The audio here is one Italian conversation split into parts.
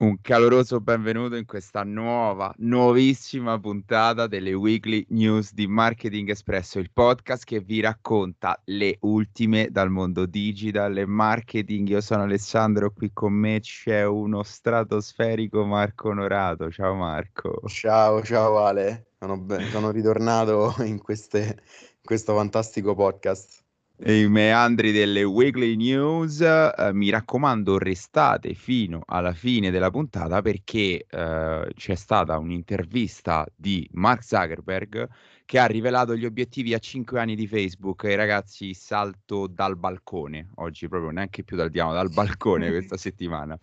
Un caloroso benvenuto in questa nuova, nuovissima puntata delle Weekly News di Marketing Espresso, il podcast che vi racconta le ultime dal mondo digital e marketing. Io sono Alessandro, qui con me c'è uno stratosferico Marco Onorato. Ciao Marco. Ciao, ciao Ale, sono, ben, sono ritornato in, queste, in questo fantastico podcast i meandri delle weekly news. Eh, mi raccomando, restate fino alla fine della puntata perché eh, c'è stata un'intervista di Mark Zuckerberg che ha rivelato gli obiettivi a 5 anni di Facebook. E ragazzi salto dal balcone, oggi proprio neanche più dal diamo, dal balcone questa settimana.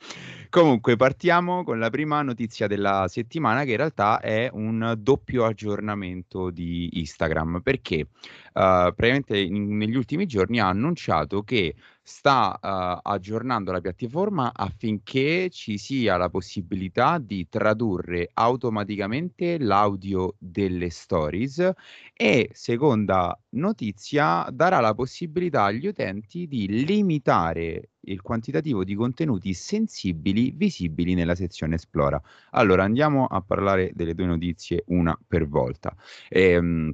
Comunque partiamo con la prima notizia della settimana che in realtà è un doppio aggiornamento di Instagram. Perché? Uh, praticamente in, negli ultimi giorni ha annunciato che sta uh, aggiornando la piattaforma affinché ci sia la possibilità di tradurre automaticamente l'audio delle stories e seconda notizia darà la possibilità agli utenti di limitare il quantitativo di contenuti sensibili visibili nella sezione esplora. Allora andiamo a parlare delle due notizie una per volta. Ehm,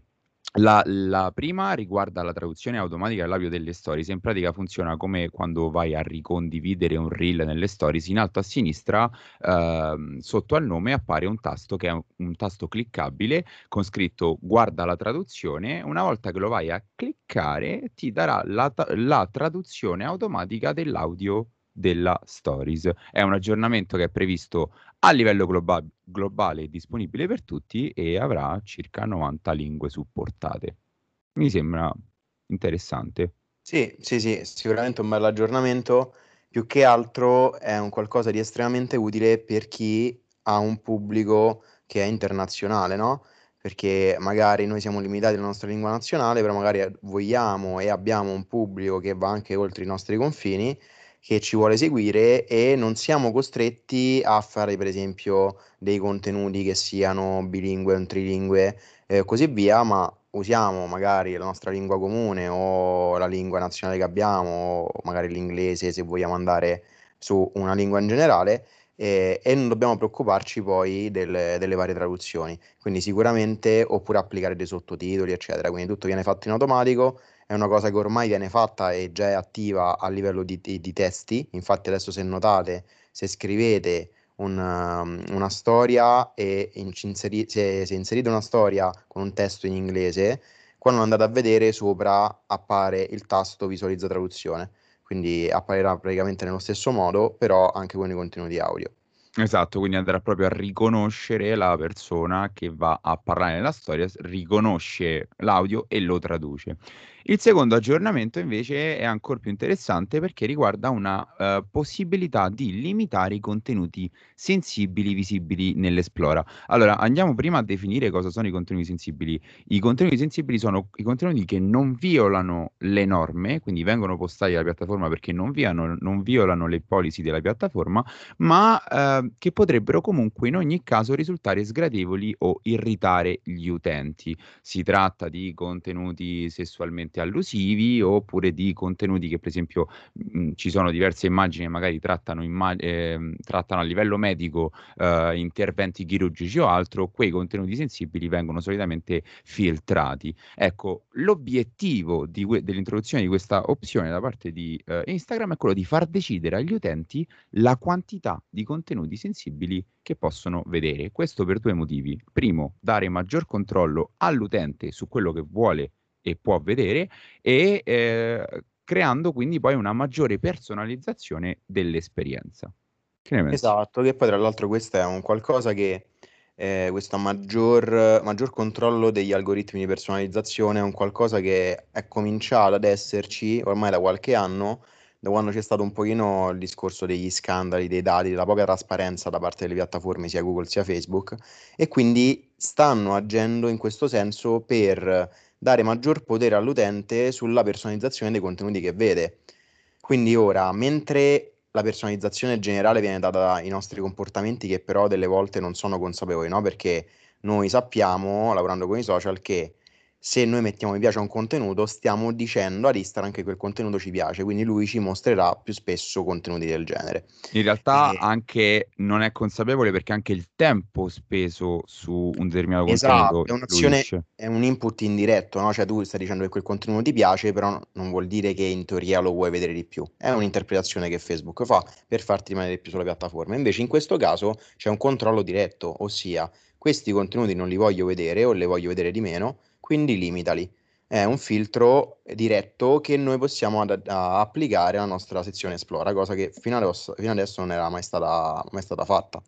la, la, prima riguarda la traduzione automatica dell'audio delle stories. In pratica funziona come quando vai a ricondividere un reel nelle stories. In alto a sinistra, eh, sotto al nome, appare un tasto che è un, un, tasto cliccabile con scritto guarda la traduzione. Una volta che lo vai a cliccare, ti darà la, la traduzione automatica dell'audio della Stories. È un aggiornamento che è previsto a livello globa- globale disponibile per tutti e avrà circa 90 lingue supportate. Mi sembra interessante. Sì, sì, sì, sicuramente un bel aggiornamento. Più che altro è un qualcosa di estremamente utile per chi ha un pubblico che è internazionale, no? Perché magari noi siamo limitati alla nostra lingua nazionale, però magari vogliamo e abbiamo un pubblico che va anche oltre i nostri confini che ci vuole seguire e non siamo costretti a fare per esempio dei contenuti che siano bilingue o trilingue e eh, così via, ma usiamo magari la nostra lingua comune o la lingua nazionale che abbiamo o magari l'inglese se vogliamo andare su una lingua in generale e, e non dobbiamo preoccuparci poi del, delle varie traduzioni. Quindi sicuramente oppure applicare dei sottotitoli, eccetera. Quindi tutto viene fatto in automatico è una cosa che ormai viene fatta e già è attiva a livello di, di, di testi. Infatti, adesso se notate, se scrivete una, um, una storia e inseri- se, se, inserite una storia con un testo in inglese, quando andate a vedere sopra appare il tasto visualizza traduzione. Quindi apparirà praticamente nello stesso modo, però anche con i contenuti audio. Esatto, quindi andrà proprio a riconoscere la persona che va a parlare nella storia, riconosce l'audio e lo traduce. Il secondo aggiornamento invece è ancora più interessante perché riguarda una uh, possibilità di limitare i contenuti sensibili visibili nell'Esplora. Allora, andiamo prima a definire cosa sono i contenuti sensibili. I contenuti sensibili sono i contenuti che non violano le norme, quindi vengono postati dalla piattaforma perché non, viano, non violano le policy della piattaforma, ma uh, che potrebbero comunque in ogni caso risultare sgradevoli o irritare gli utenti. Si tratta di contenuti sessualmente contenuti allusivi oppure di contenuti che per esempio mh, ci sono diverse immagini che magari trattano, imma- eh, trattano a livello medico eh, interventi chirurgici o altro, quei contenuti sensibili vengono solitamente filtrati. Ecco, l'obiettivo que- dell'introduzione di questa opzione da parte di eh, Instagram è quello di far decidere agli utenti la quantità di contenuti sensibili che possono vedere. Questo per due motivi. Primo, dare maggior controllo all'utente su quello che vuole e può vedere e eh, creando quindi poi una maggiore personalizzazione dell'esperienza. Che ne pensi? Esatto, che poi tra l'altro questo è un qualcosa che eh, questo maggior, maggior controllo degli algoritmi di personalizzazione è un qualcosa che è cominciato ad esserci ormai da qualche anno, da quando c'è stato un pochino il discorso degli scandali, dei dati, della poca trasparenza da parte delle piattaforme sia Google sia Facebook e quindi stanno agendo in questo senso per dare maggior potere all'utente sulla personalizzazione dei contenuti che vede. Quindi ora, mentre la personalizzazione generale viene data dai nostri comportamenti che però delle volte non sono consapevoli, no? Perché noi sappiamo, lavorando con i social, che se noi mettiamo mi piace a un contenuto, stiamo dicendo ad Instagram che quel contenuto ci piace, quindi lui ci mostrerà più spesso contenuti del genere. In realtà e... anche non è consapevole perché anche il tempo speso su un determinato esatto, contenuto è è un input indiretto, no? Cioè tu stai dicendo che quel contenuto ti piace, però non vuol dire che in teoria lo vuoi vedere di più. È un'interpretazione che Facebook fa per farti rimanere più sulla piattaforma. Invece in questo caso c'è un controllo diretto, ossia questi contenuti non li voglio vedere o li voglio vedere di meno quindi limitali. È un filtro diretto che noi possiamo ad- applicare alla nostra sezione Esplora, cosa che fino adesso, fino adesso non era mai stata, mai stata fatta.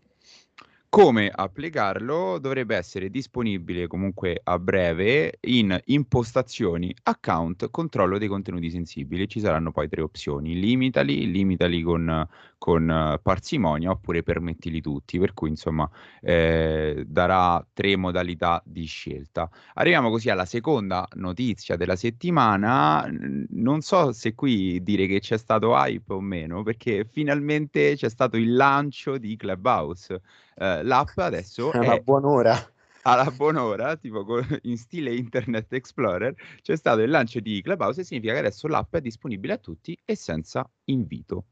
Come applicarlo dovrebbe essere disponibile comunque a breve in impostazioni, account, controllo dei contenuti sensibili. Ci saranno poi tre opzioni: limitali, limitali con, con parsimonia oppure permettili tutti. Per cui insomma eh, darà tre modalità di scelta. Arriviamo così alla seconda notizia della settimana. Non so se qui dire che c'è stato hype o meno, perché finalmente c'è stato il lancio di Clubhouse eh, l'app adesso è una buon'ora. Alla buon'ora, tipo in stile Internet Explorer, c'è stato il lancio di Clubhouse e significa che adesso l'app è disponibile a tutti e senza invito.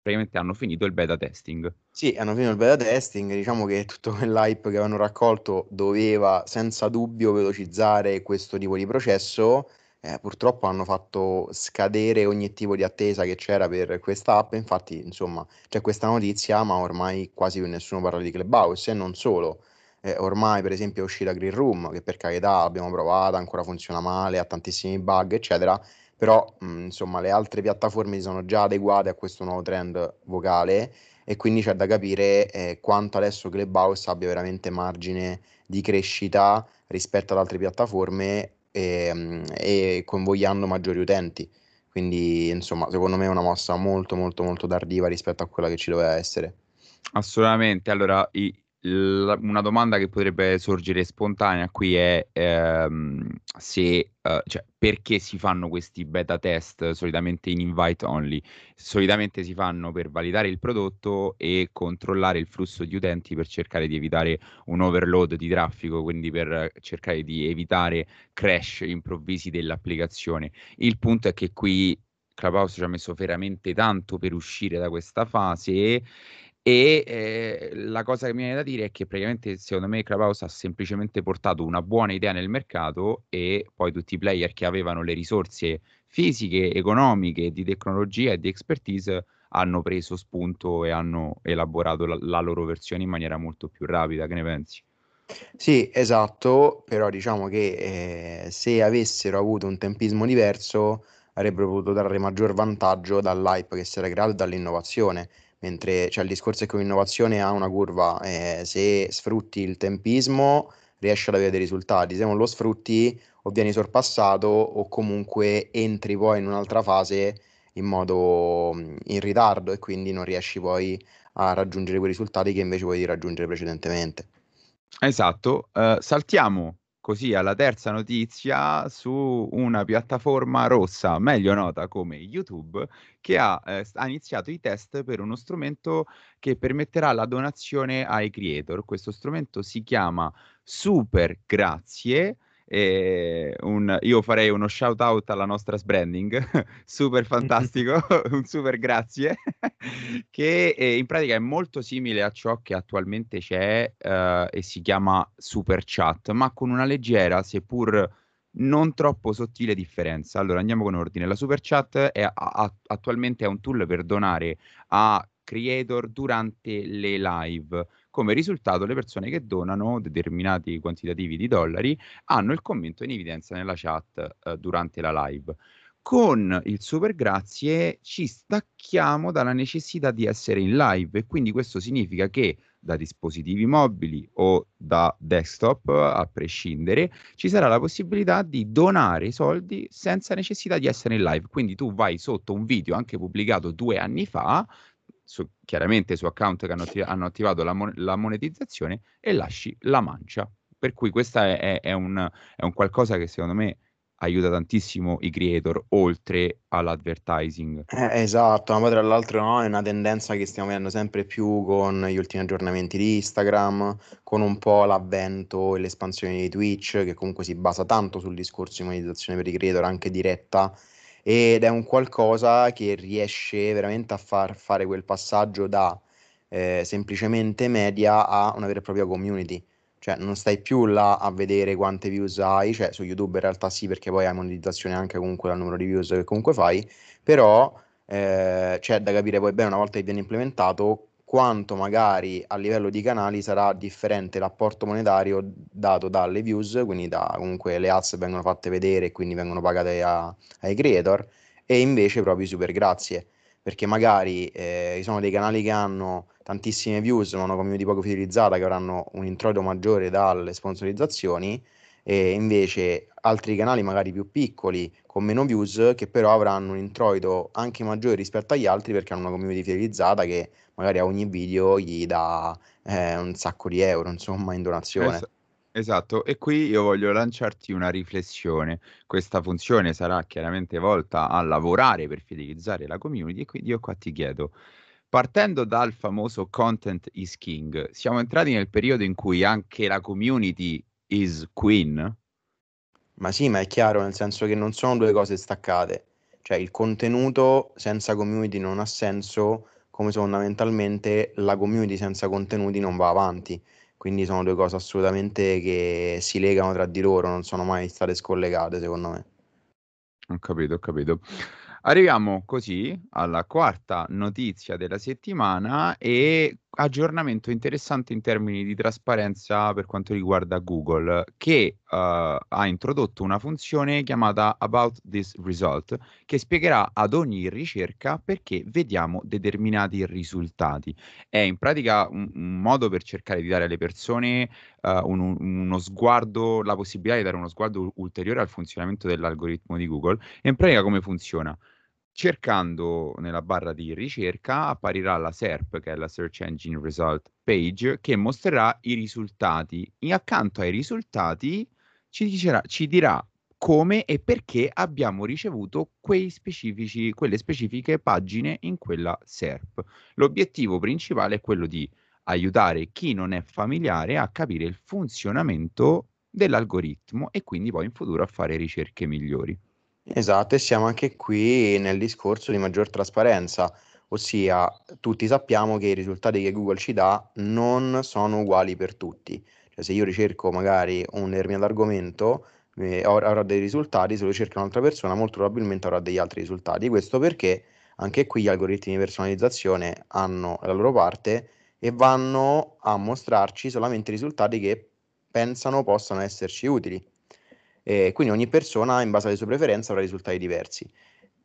Praticamente hanno finito il beta testing. Sì, hanno finito il beta testing. Diciamo che tutto quell'hype che avevano raccolto doveva senza dubbio velocizzare questo tipo di processo eh, purtroppo hanno fatto scadere ogni tipo di attesa che c'era per questa app, infatti insomma c'è questa notizia ma ormai quasi nessuno parla di Clubhouse e non solo, eh, ormai per esempio è uscita Green Room che per carità abbiamo provato, ancora funziona male, ha tantissimi bug eccetera, però mh, insomma le altre piattaforme si sono già adeguate a questo nuovo trend vocale e quindi c'è da capire eh, quanto adesso Clubhouse abbia veramente margine di crescita rispetto ad altre piattaforme e, ehm, e convogliando maggiori utenti. Quindi, insomma, secondo me è una mossa molto, molto, molto tardiva rispetto a quella che ci doveva essere. Assolutamente. Allora, i, una domanda che potrebbe sorgere spontanea qui è ehm, se, uh, cioè, perché si fanno questi beta test solitamente in invite only? Solitamente si fanno per validare il prodotto e controllare il flusso di utenti per cercare di evitare un overload di traffico, quindi per cercare di evitare crash improvvisi dell'applicazione. Il punto è che qui Clubhouse ci ha messo veramente tanto per uscire da questa fase e eh, la cosa che mi viene da dire è che praticamente secondo me Clubhouse ha semplicemente portato una buona idea nel mercato e poi tutti i player che avevano le risorse fisiche, economiche, di tecnologia e di expertise hanno preso spunto e hanno elaborato la, la loro versione in maniera molto più rapida. Che ne pensi? Sì, esatto, però diciamo che eh, se avessero avuto un tempismo diverso avrebbero potuto trarre maggior vantaggio dall'hype che si era creato dall'innovazione mentre cioè, il discorso è che un'innovazione ha una curva, eh, se sfrutti il tempismo riesci ad avere dei risultati, se non lo sfrutti o vieni sorpassato o comunque entri poi in un'altra fase in modo in ritardo e quindi non riesci poi a raggiungere quei risultati che invece vuoi raggiungere precedentemente. Esatto, uh, saltiamo così alla terza notizia su una piattaforma rossa, meglio nota come YouTube, che ha, eh, ha iniziato i test per uno strumento che permetterà la donazione ai creator. Questo strumento si chiama Super Grazie un, io farei uno shout out alla nostra sbranding, super fantastico, un super grazie, che eh, in pratica è molto simile a ciò che attualmente c'è eh, e si chiama Super Chat, ma con una leggera, seppur non troppo sottile differenza. Allora andiamo con ordine. La Super Chat è, a, attualmente è un tool per donare a creator durante le live. Come risultato, le persone che donano determinati quantitativi di dollari hanno il commento in evidenza nella chat eh, durante la live. Con il super grazie ci stacchiamo dalla necessità di essere in live e quindi questo significa che da dispositivi mobili o da desktop, a prescindere, ci sarà la possibilità di donare i soldi senza necessità di essere in live. Quindi tu vai sotto un video anche pubblicato due anni fa, su, chiaramente su account che hanno, hanno attivato la, mon- la, monetizzazione e lasci la mancia. Per cui questo è, è, è, un, è un qualcosa che secondo me aiuta tantissimo i creator oltre all'advertising. Eh, esatto, ma tra l'altro no, è una tendenza che stiamo vedendo sempre più con gli ultimi aggiornamenti di Instagram, con un po' l'avvento e l'espansione di Twitch, che comunque si basa tanto sul discorso di monetizzazione per i creator, anche diretta, ed è un qualcosa che riesce veramente a far fare quel passaggio da eh, semplicemente media a una vera e propria community. Cioè non stai più là a vedere quante views hai, cioè su YouTube in realtà sì perché poi hai monetizzazione anche comunque dal numero di views che comunque fai, però eh, c'è da capire poi bene una volta che viene implementato quanto magari a livello di canali sarà differente l'apporto monetario dato dalle views, quindi da comunque le ads vengono fatte vedere e quindi vengono pagate a, ai creator, e invece proprio super grazie, perché magari eh, ci sono dei canali che hanno tantissime views, ma una community poco fidelizzata che avranno un introito maggiore dalle sponsorizzazioni e invece altri canali magari più piccoli con meno views che però avranno un introito anche maggiore rispetto agli altri perché hanno una community fidelizzata che magari a ogni video gli dà eh, un sacco di euro insomma in donazione. Es- esatto, e qui io voglio lanciarti una riflessione. Questa funzione sarà chiaramente volta a lavorare per fidelizzare la community e quindi io qua ti chiedo, Partendo dal famoso content is king, siamo entrati nel periodo in cui anche la community is queen? Ma sì, ma è chiaro, nel senso che non sono due cose staccate. Cioè, il contenuto senza community non ha senso, come fondamentalmente la community senza contenuti non va avanti. Quindi sono due cose assolutamente che si legano tra di loro, non sono mai state scollegate, secondo me. Ho capito, ho capito. Arriviamo così alla quarta notizia della settimana e aggiornamento interessante in termini di trasparenza per quanto riguarda Google, che uh, ha introdotto una funzione chiamata About this Result, che spiegherà ad ogni ricerca perché vediamo determinati risultati. È in pratica un, un modo per cercare di dare alle persone uh, un, uno sguardo, la possibilità di dare uno sguardo ulteriore al funzionamento dell'algoritmo di Google. E in pratica come funziona? Cercando nella barra di ricerca apparirà la SERP, che è la Search Engine Result Page, che mostrerà i risultati. E accanto ai risultati ci, dicerà, ci dirà come e perché abbiamo ricevuto specifici, quelle specifiche pagine in quella SERP. L'obiettivo principale è quello di aiutare chi non è familiare a capire il funzionamento dell'algoritmo e quindi poi in futuro a fare ricerche migliori. Esatto, e siamo anche qui nel discorso di maggior trasparenza, ossia tutti sappiamo che i risultati che Google ci dà non sono uguali per tutti. Cioè, se io ricerco magari un determinato argomento, eh, avrò dei risultati, se lo ricerca un'altra persona, molto probabilmente avrà degli altri risultati. Questo perché anche qui gli algoritmi di personalizzazione hanno la loro parte e vanno a mostrarci solamente i risultati che pensano possano esserci utili. E quindi ogni persona, in base alle sue preferenze, avrà risultati diversi.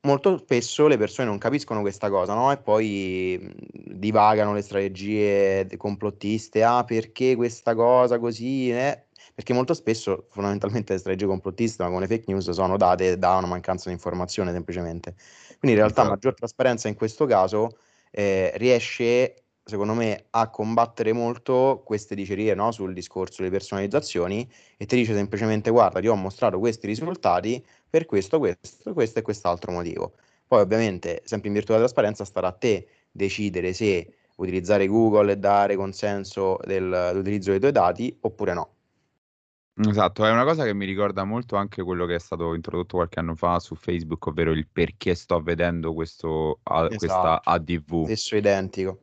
Molto spesso le persone non capiscono questa cosa, no? E poi divagano le strategie complottiste, ah perché questa cosa così, eh? Perché molto spesso fondamentalmente le strategie complottiste, ma come le fake news, sono date da una mancanza di informazione semplicemente. Quindi in realtà esatto. maggior trasparenza in questo caso eh, riesce secondo me, a combattere molto queste dicerie no? sul discorso delle personalizzazioni e ti dice semplicemente guarda, ti ho mostrato questi risultati per questo, questo, questo e quest'altro motivo. Poi ovviamente, sempre in virtù della trasparenza, starà a te decidere se utilizzare Google e dare consenso dell'utilizzo dei tuoi dati oppure no. Esatto, è una cosa che mi ricorda molto anche quello che è stato introdotto qualche anno fa su Facebook, ovvero il perché sto vedendo questo, esatto. questa ADV. Stesso identico.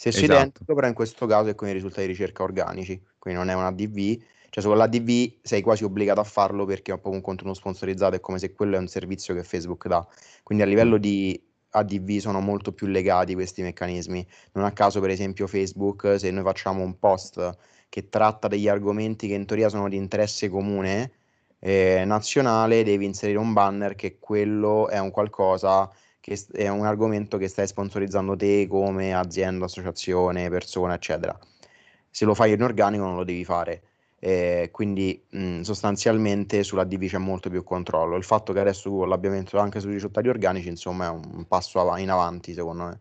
Stesso esatto. identico, però in questo caso è con i risultati di ricerca organici, quindi non è un ADV, cioè su l'ADV sei quasi obbligato a farlo perché è un po' un contenuto sponsorizzato, è come se quello è un servizio che Facebook dà. Quindi a livello di ADV sono molto più legati questi meccanismi. Non a caso, per esempio, Facebook, se noi facciamo un post che tratta degli argomenti che in teoria sono di interesse comune eh, nazionale, devi inserire un banner che quello è un qualcosa che è un argomento che stai sponsorizzando te come azienda, associazione, persona, eccetera. Se lo fai in organico non lo devi fare. Eh, quindi mh, sostanzialmente sulla DV c'è molto più controllo. Il fatto che adesso Google l'abbia messo anche sui risultati organici, insomma, è un passo av- in avanti, secondo me.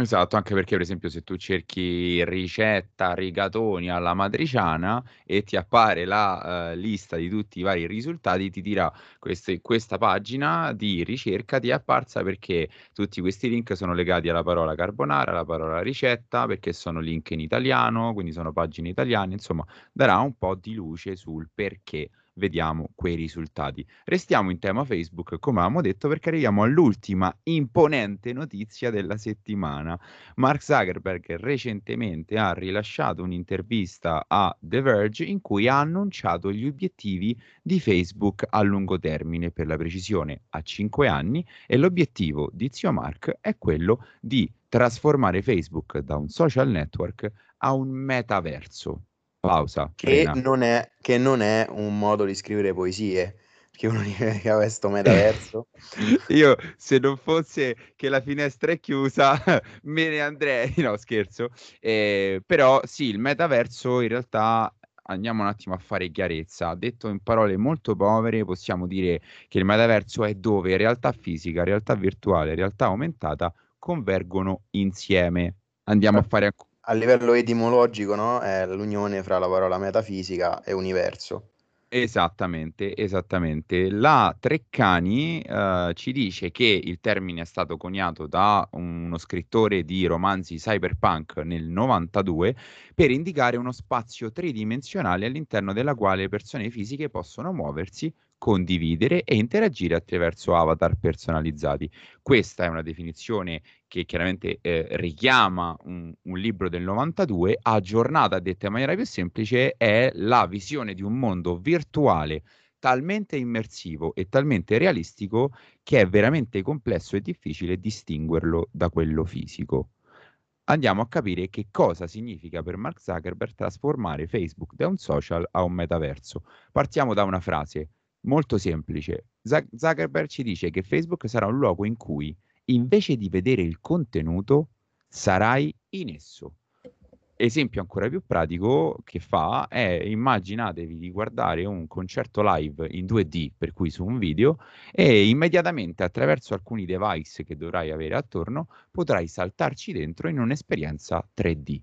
Esatto, anche perché per esempio se tu cerchi ricetta rigatoni alla matriciana e ti appare la, ehm, lista di tutti i vari risultati, ti dirà: "Queste questa pagina di ricerca ti è apparsa perché tutti questi link sono legati alla parola carbonara, alla parola ricetta, perché sono link in italiano, quindi sono pagine italiane", insomma darà un po' di luce sul perché vediamo quei risultati. Restiamo in tema Facebook, come avevamo detto, perché arriviamo all'ultima imponente notizia della settimana. Mark Zuckerberg recentemente ha rilasciato un'intervista a The Verge in cui ha annunciato gli obiettivi di Facebook a lungo termine, per la precisione a 5 anni, e l'obiettivo di zio Mark è quello di trasformare Facebook da un social network a un metaverso. Pausa. Che non, è, che non è un modo di scrivere poesie. Che uno dice che questo metaverso. Io, se non fosse che la finestra è chiusa, me ne andrei. No, scherzo. Eh, però sì, il metaverso in realtà andiamo un attimo a fare chiarezza. Detto in parole molto povere, possiamo dire che il metaverso è dove realtà fisica, realtà virtuale, realtà aumentata convergono insieme. Andiamo a fare ancora a livello etimologico, no? È l'unione fra la parola metafisica e universo. Esattamente, esattamente. La Treccani eh, ci dice che il termine è stato coniato da uno scrittore di romanzi cyberpunk nel 92 per indicare uno spazio tridimensionale all'interno della quale le persone fisiche possono muoversi condividere e interagire attraverso avatar personalizzati. Questa è una definizione che chiaramente eh, richiama un, un, libro del 92, aggiornata, detta in maniera più semplice, è la visione di un mondo virtuale talmente immersivo e talmente realistico che è veramente complesso e difficile distinguerlo da quello fisico. Andiamo a capire che cosa significa per Mark Zuckerberg trasformare Facebook da un social a un metaverso. Partiamo da una frase Molto semplice. Zuckerberg ci dice che Facebook sarà un luogo in cui invece di vedere il contenuto sarai in esso. Esempio ancora più pratico che fa è immaginatevi di guardare un concerto live in 2D, per cui su un video, e immediatamente attraverso alcuni device che dovrai avere attorno potrai saltarci dentro in un'esperienza 3D.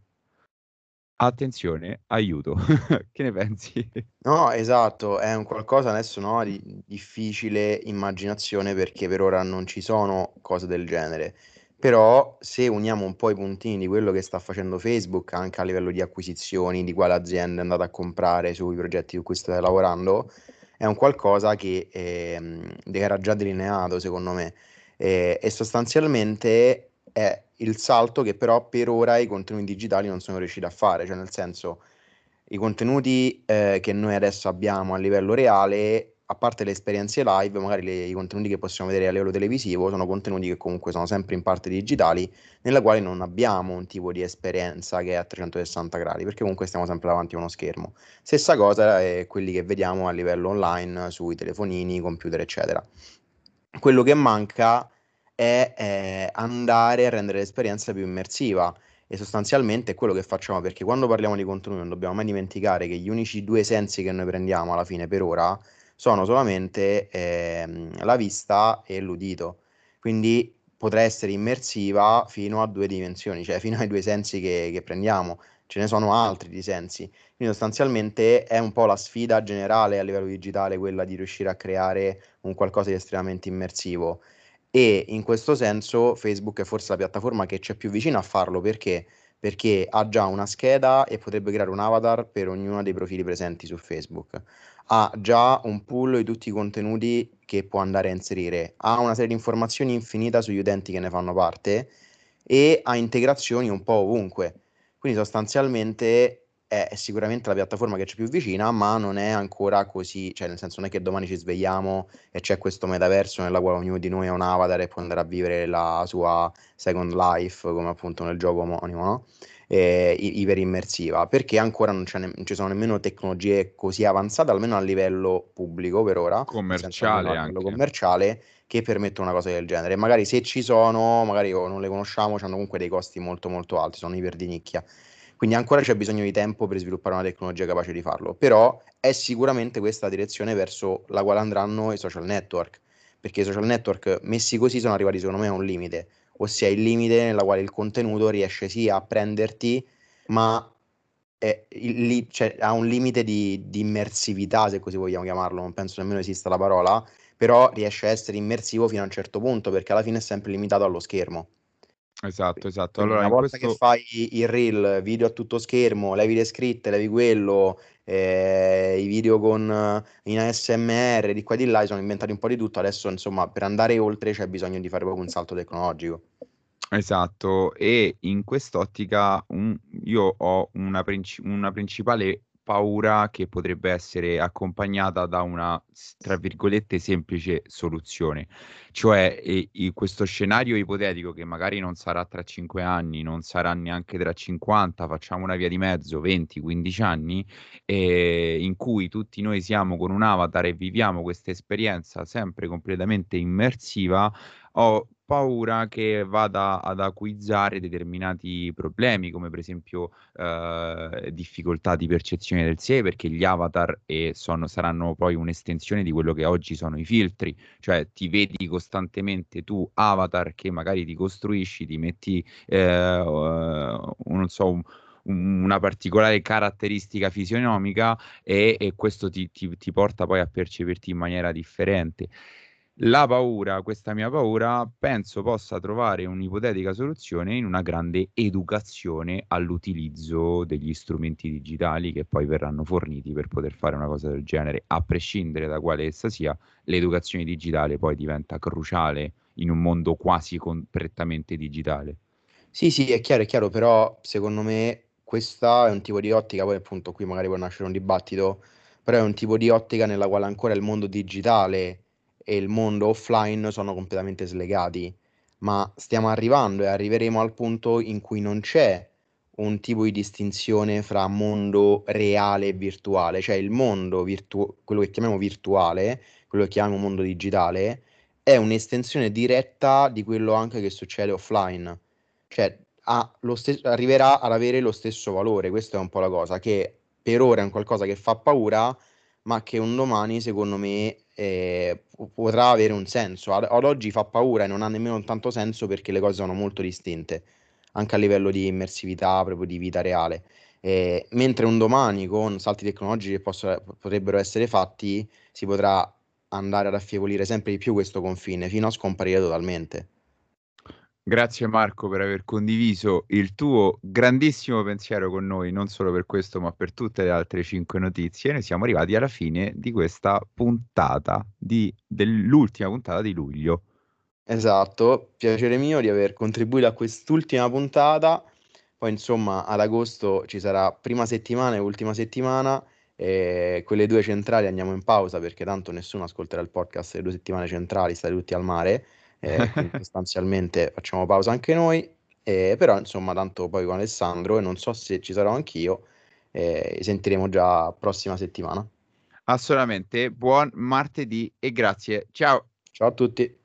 Attenzione, aiuto. Che ne pensi? No, esatto, è un qualcosa adesso, no, di difficile immaginazione perché per ora non ci sono cose del genere. Però se uniamo un po' i puntini di quello che sta facendo Facebook anche a livello di acquisizioni, di quale azienda è andata a comprare sui progetti su cui state lavorando, è un qualcosa che, ehm, era già delineato secondo me. E, e sostanzialmente è il salto che però per ora i contenuti digitali non sono riusciti a fare, cioè nel senso i contenuti eh, che noi adesso abbiamo a livello reale, a parte le esperienze live, magari le, i contenuti che possiamo vedere a livello televisivo sono contenuti che comunque sono sempre in parte digitali, nella quale non abbiamo un tipo di esperienza che è a 360 gradi, perché comunque stiamo sempre davanti a uno schermo. Stessa cosa è quelli che vediamo a livello online sui telefonini, computer, eccetera. Quello che manca è eh, andare a rendere l'esperienza più immersiva e sostanzialmente è quello che facciamo perché quando parliamo di contenuti non dobbiamo mai dimenticare che gli unici due sensi che noi prendiamo alla fine per ora sono solamente eh, la vista e l'udito. Quindi potrà essere immersiva fino a due dimensioni, cioè fino ai due sensi che, che prendiamo. Ce ne sono altri di sensi. Quindi sostanzialmente è un po' la sfida generale a livello digitale quella di riuscire a creare un qualcosa di estremamente immersivo e in questo senso Facebook è forse la piattaforma che c'è più vicina a farlo perché? Perché ha già una scheda e potrebbe creare un avatar per ognuno dei profili presenti su Facebook. Ha già un pool di tutti i contenuti che può andare a inserire, ha una serie di informazioni infinita sugli utenti che ne fanno parte e ha integrazioni un po' ovunque. Quindi sostanzialmente è, è sicuramente la piattaforma che c'è più vicina, ma non è ancora così, cioè nel senso non è che domani ci svegliamo e c'è questo metaverso nella quale ognuno di noi ha un avatar e può andare a vivere la sua second life, come appunto nel gioco omonimo, no? Eh, iperimmersiva, perché ancora non, ne- non, ci sono nemmeno tecnologie così avanzate, almeno a livello pubblico per ora, commerciale a livello commerciale, che permettono una cosa del genere. Magari se ci sono, magari non le conosciamo, hanno comunque dei costi molto molto alti, sono iper di nicchia. Quindi ancora c'è bisogno di tempo per sviluppare una tecnologia capace di farlo, però è sicuramente questa la direzione verso la quale andranno i social network, perché i social network messi così sono arrivati secondo me a un limite. ossia il limite nella quale il contenuto riesce sia a prenderti, ma è, il, cioè, ha un limite di, di, immersività, se così vogliamo chiamarlo, non penso nemmeno esista la parola, però riesce a essere immersivo fino a un certo punto, perché alla fine è sempre limitato allo schermo. Esatto, esatto. Allora, una volta questo... che fai il reel, video a tutto schermo, levi le scritte, levi quello, eh, i video con in ASMR, di qua e di là, sono inventati un po' di tutto. Adesso, insomma, per andare oltre c'è bisogno di fare proprio un salto tecnologico. Esatto, e in quest'ottica un, io ho una, princi- una principale paura che potrebbe essere accompagnata da una, tra virgolette, semplice soluzione. Cioè, e, e questo scenario ipotetico che magari non sarà tra 5 anni, non sarà neanche tra 50, facciamo una via di mezzo, 20, 15 anni, eh, in cui tutti noi siamo con un avatar e viviamo questa esperienza sempre completamente immersiva, ho paura che vada ad acquizzare determinati problemi, come per esempio eh, difficoltà di percezione del sé, perché gli avatar eh, sono, saranno poi un'estensione di quello che oggi sono i filtri, cioè ti vedi costantemente tu avatar che magari ti costruisci, ti metti, eh, non so, un, una particolare caratteristica fisionomica e, e questo ti, ti, ti porta poi a percepirti in maniera differente. La paura, questa mia paura, penso possa trovare un'ipotetica soluzione in una grande educazione all'utilizzo degli strumenti digitali che poi verranno forniti per poter fare una cosa del genere. A prescindere da quale essa sia, l'educazione digitale poi diventa cruciale in un mondo quasi completamente digitale. Sì, sì, è chiaro, è chiaro, però secondo me questa è un tipo di ottica, poi appunto qui magari può nascere un dibattito, però è un tipo di ottica nella quale ancora il mondo digitale e il mondo offline sono completamente slegati, ma stiamo arrivando e arriveremo al punto in cui non c'è un tipo di distinzione fra mondo reale e virtuale, cioè il mondo virtu- quello che chiamiamo virtuale, quello che chiamiamo mondo digitale, è un'estensione diretta di quello anche che succede offline, cioè stes- arriverà ad avere lo stesso valore, questa è un po' la cosa, che per ora è un qualcosa che fa paura, ma che un domani secondo me eh, potrà avere un senso. Ad, ad, oggi fa paura e non ha nemmeno tanto senso perché le cose sono molto distinte, anche a livello di immersività, proprio di vita reale. Eh, mentre un domani con salti tecnologici che posso, potrebbero essere fatti, si potrà andare ad affievolire sempre di più questo confine fino a scomparire totalmente. Grazie Marco per aver condiviso il tuo grandissimo pensiero con noi, non solo per questo, ma per tutte le altre cinque notizie. Noi siamo arrivati alla fine di questa puntata, di, dell'ultima puntata di luglio. Esatto, piacere mio di aver contribuito a quest'ultima puntata. Poi insomma ad agosto ci sarà prima settimana e ultima settimana. E quelle due centrali andiamo in pausa perché tanto nessuno ascolterà il podcast le due settimane centrali, state tutti al mare eh, sostanzialmente facciamo pausa anche noi, eh, però insomma tanto poi con Alessandro e non so se ci sarò anch'io, eh, sentiremo già prossima settimana. Assolutamente, buon martedì e grazie, ciao. Ciao a tutti.